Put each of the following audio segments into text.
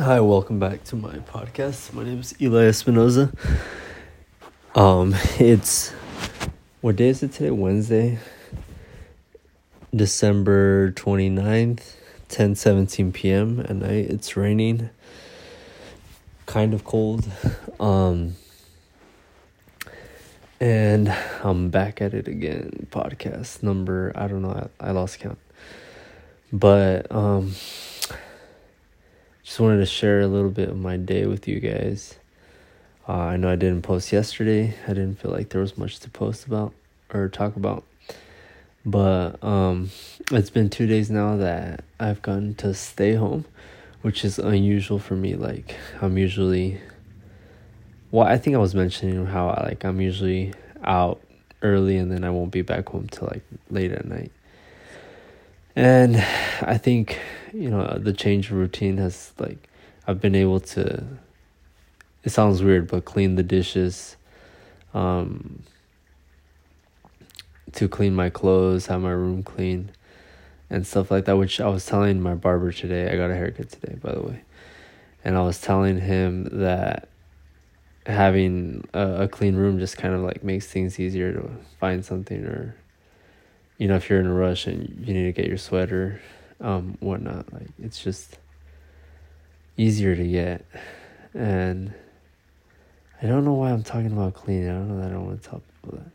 Hi, welcome back to my podcast. My name is Eli Espinoza. Um, it's what day is it today? Wednesday, December 29th, 10 17 p.m. at night. It's raining, kind of cold. Um, and I'm back at it again. Podcast number, I don't know, I, I lost count. But, um, just wanted to share a little bit of my day with you guys. Uh, I know I didn't post yesterday. I didn't feel like there was much to post about or talk about. But um, it's been two days now that I've gotten to stay home, which is unusual for me. Like I'm usually, well, I think I was mentioning how I, like I'm usually out early and then I won't be back home till like late at night. And I think you know the change of routine has like I've been able to. It sounds weird, but clean the dishes, um, to clean my clothes, have my room clean, and stuff like that. Which I was telling my barber today. I got a haircut today, by the way, and I was telling him that having a, a clean room just kind of like makes things easier to find something or you know, if you're in a rush and you need to get your sweater, um, whatnot, like it's just easier to get. And I don't know why I'm talking about cleaning. I don't know that I don't want to tell people that.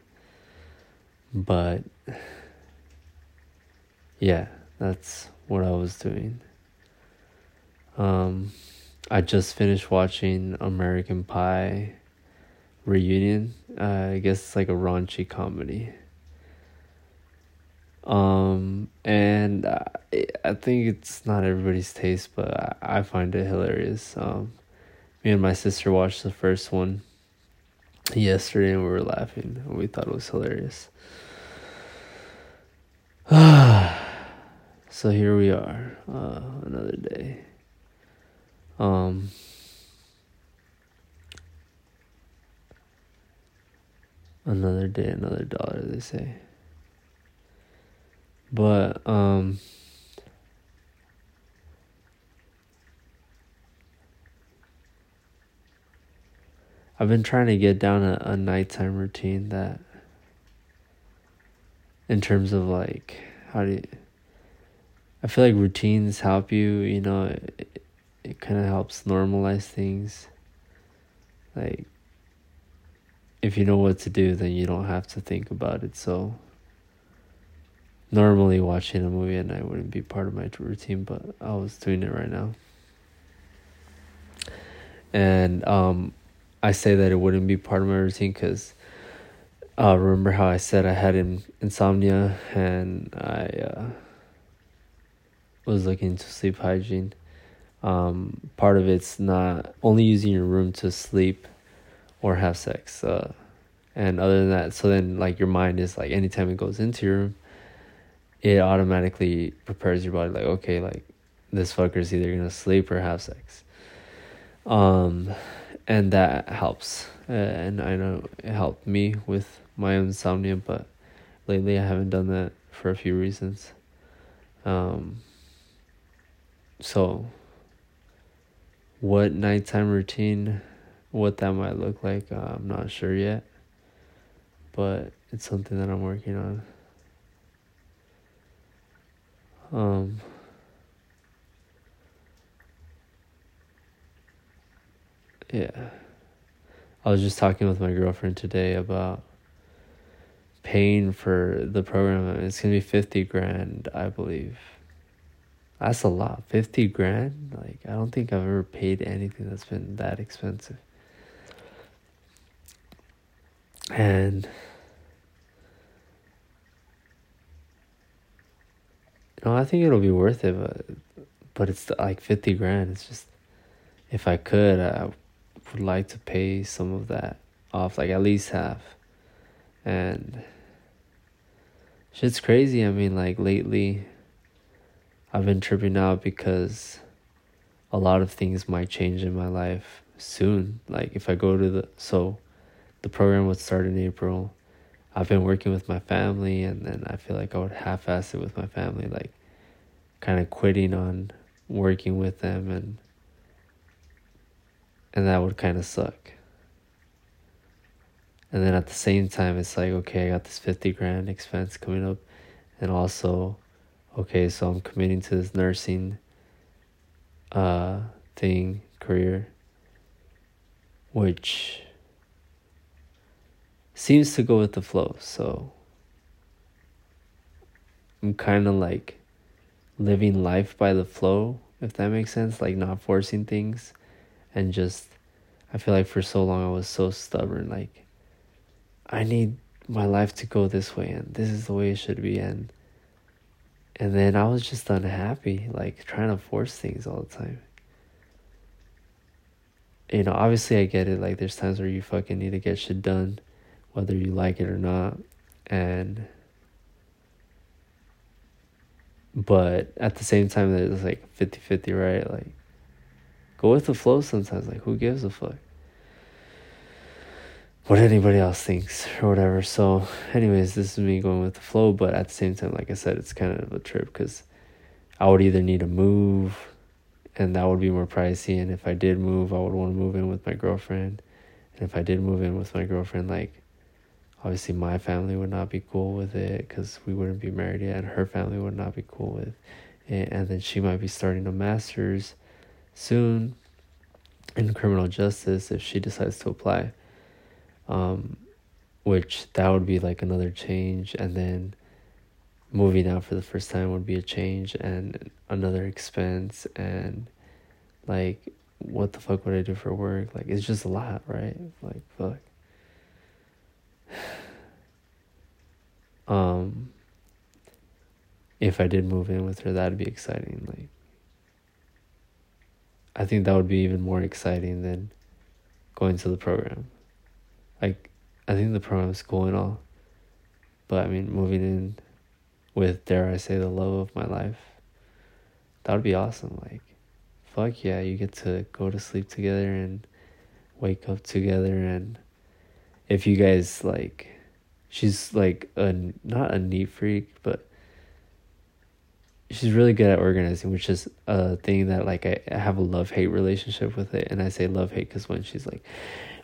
But yeah, that's what I was doing. Um, I just finished watching American Pie reunion. Uh, I guess it's like a raunchy comedy. Um, and I, I think it's not everybody's taste, but I, I find it hilarious. Um, me and my sister watched the first one yesterday and we were laughing we thought it was hilarious. so here we are, uh, another day. Um, another day, another dollar, they say. But um I've been trying to get down a, a nighttime routine that in terms of like how do you I feel like routines help you, you know, it, it kind of helps normalize things. Like if you know what to do, then you don't have to think about it so normally watching a movie at night wouldn't be part of my routine, but I was doing it right now. And um, I say that it wouldn't be part of my routine because uh, remember how I said I had in- insomnia and I uh, was looking into sleep hygiene. Um, part of it's not only using your room to sleep or have sex. Uh, and other than that, so then like your mind is like anytime it goes into your room, it automatically prepares your body like okay like this fucker's either gonna sleep or have sex. Um and that helps. Uh, and i know it helped me with my insomnia but lately i haven't done that for a few reasons. Um so what nighttime routine what that might look like uh, i'm not sure yet but it's something that i'm working on um, yeah. I was just talking with my girlfriend today about paying for the program. It's gonna be fifty grand, I believe. That's a lot. Fifty grand? Like I don't think I've ever paid anything that's been that expensive. And No, I think it'll be worth it, but but it's like fifty grand. It's just if I could, I would like to pay some of that off, like at least half. And shit's crazy. I mean, like lately, I've been tripping out because a lot of things might change in my life soon. Like if I go to the so, the program would start in April I've been working with my family, and then I feel like I would half-ass it with my family, like kind of quitting on working with them and And that would kind of suck. And then at the same time, it's like, okay, I got this 50 grand expense coming up. And also, okay, so I'm committing to this nursing uh, thing, career, which seems to go with the flow. So I'm kind of like living life by the flow, if that makes sense, like not forcing things. And just I feel like for so long I was so stubborn like I need my life to go this way and this is the way it should be. And and then I was just unhappy like trying to force things all the time. You know, obviously I get it like there's times where you fucking need to get shit done whether you like it or not. And but at the same time it's like 50-50 right? Like go with the flow sometimes. Like who gives a fuck? What anybody else thinks or whatever. So anyways this is me going with the flow but at the same time like i said it's kind of a trip because i would either need to move and that would be more pricey. And if i did move i would want to move in with my girlfriend. And if i did move in with my girlfriend like obviously my family would not be cool with it because we wouldn't be married yet and her family would not be cool with it and then she might be starting a master's soon in criminal justice if she decides to apply um, which that would be like another change and then moving out for the first time would be a change and another expense and like what the fuck would I do for work? Like it's just a lot right? Like fuck um if I did move in with her that'd be exciting like I think that would be even more exciting than going to the program. Like I think the program is cool and all but I mean moving in with dare I say the love of my life that would be awesome like fuck yeah you get to go to sleep together and wake up together and if you guys like she's like a not a neat freak, but she's really good at organizing, which is a thing that like I, have a love hate relationship with it, and I say love hate because when she's like,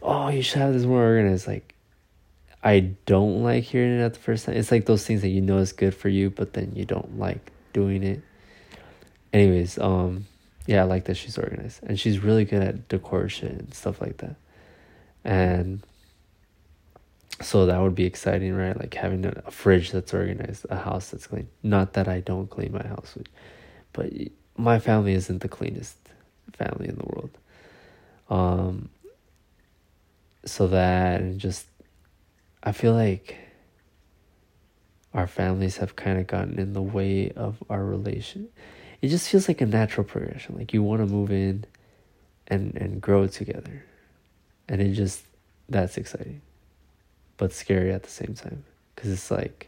"Oh, you should have this more organized," like I don't like hearing it at the first time. It's like those things that you know is good for you, but then you don't like doing it. Anyways, um, yeah, I like that she's organized, and she's really good at decor shit and stuff like that, and so that would be exciting right? Like having a fridge that's organized a house that's clean. Not that i don't clean my house but my family isn't the cleanest family in the world. Um so that and just i feel like our families have kind of gotten in the way of our relation it just feels like a natural progression. Like you want to move in and and grow together. And it just that's exciting but scary at the same time. Because it's like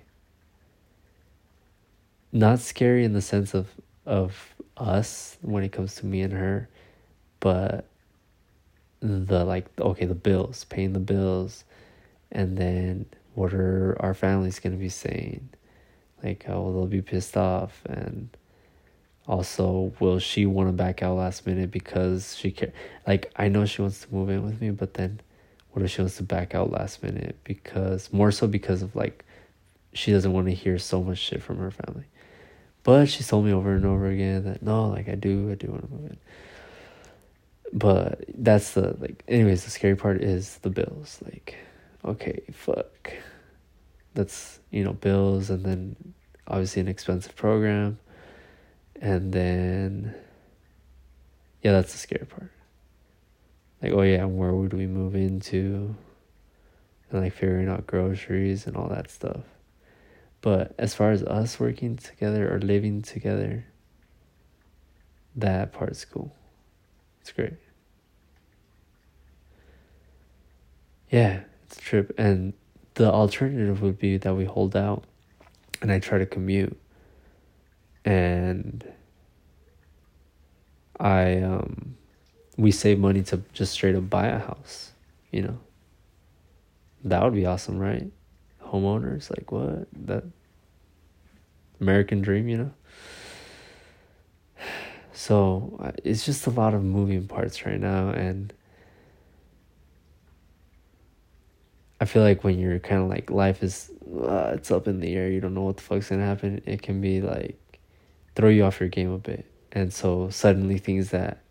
not scary in the sense of of us when it comes to me and her but the like okay the bills paying the bills and then what are our families going to be saying? Like oh they'll be pissed off and also will she want to back out last minute because she care like i know she wants to move in with me but then what if she wants to back out last minute because more so because of like she doesn't want to hear so much shit from her family. But she's told me over and over again that no, like I do, I do want to move in. But that's the like anyways, the scary part is the bills. Like, okay, fuck. That's you know, bills and then obviously an expensive program. And then yeah, that's the scary part like oh yeah and where would we move into? And like figuring out groceries and all that stuff. But as far as us working together or living together that part's cool. It's great. Yeah it's a trip. And the alternative would be that we hold out and i try to commute. And i um we save money to just straight up buy a house, you know. That would be awesome, right? Homeowners, like what? That American dream, you know? So it's just a lot of moving parts right now. And I feel like when you're kind of like, life is, uh, it's up in the air, you don't know what the fuck's gonna happen, it can be like, throw you off your game a bit. And so suddenly things that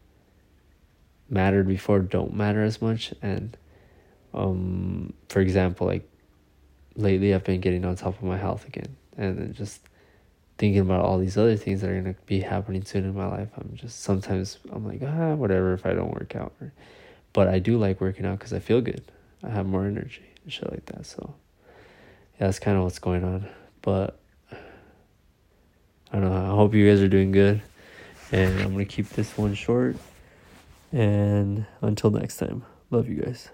mattered before don't matter as much. And um, for example, like lately, I've been getting on top of my health again, and then just thinking about all these other things that are gonna be happening soon in my life. I'm just sometimes I'm like ah whatever if I don't work out, but I do like working out because I feel good. I have more energy and shit like that. So yeah, that's kind of what's going on. But I don't know. I hope you guys are doing good, and I'm gonna keep this one short. And until next time, love you guys.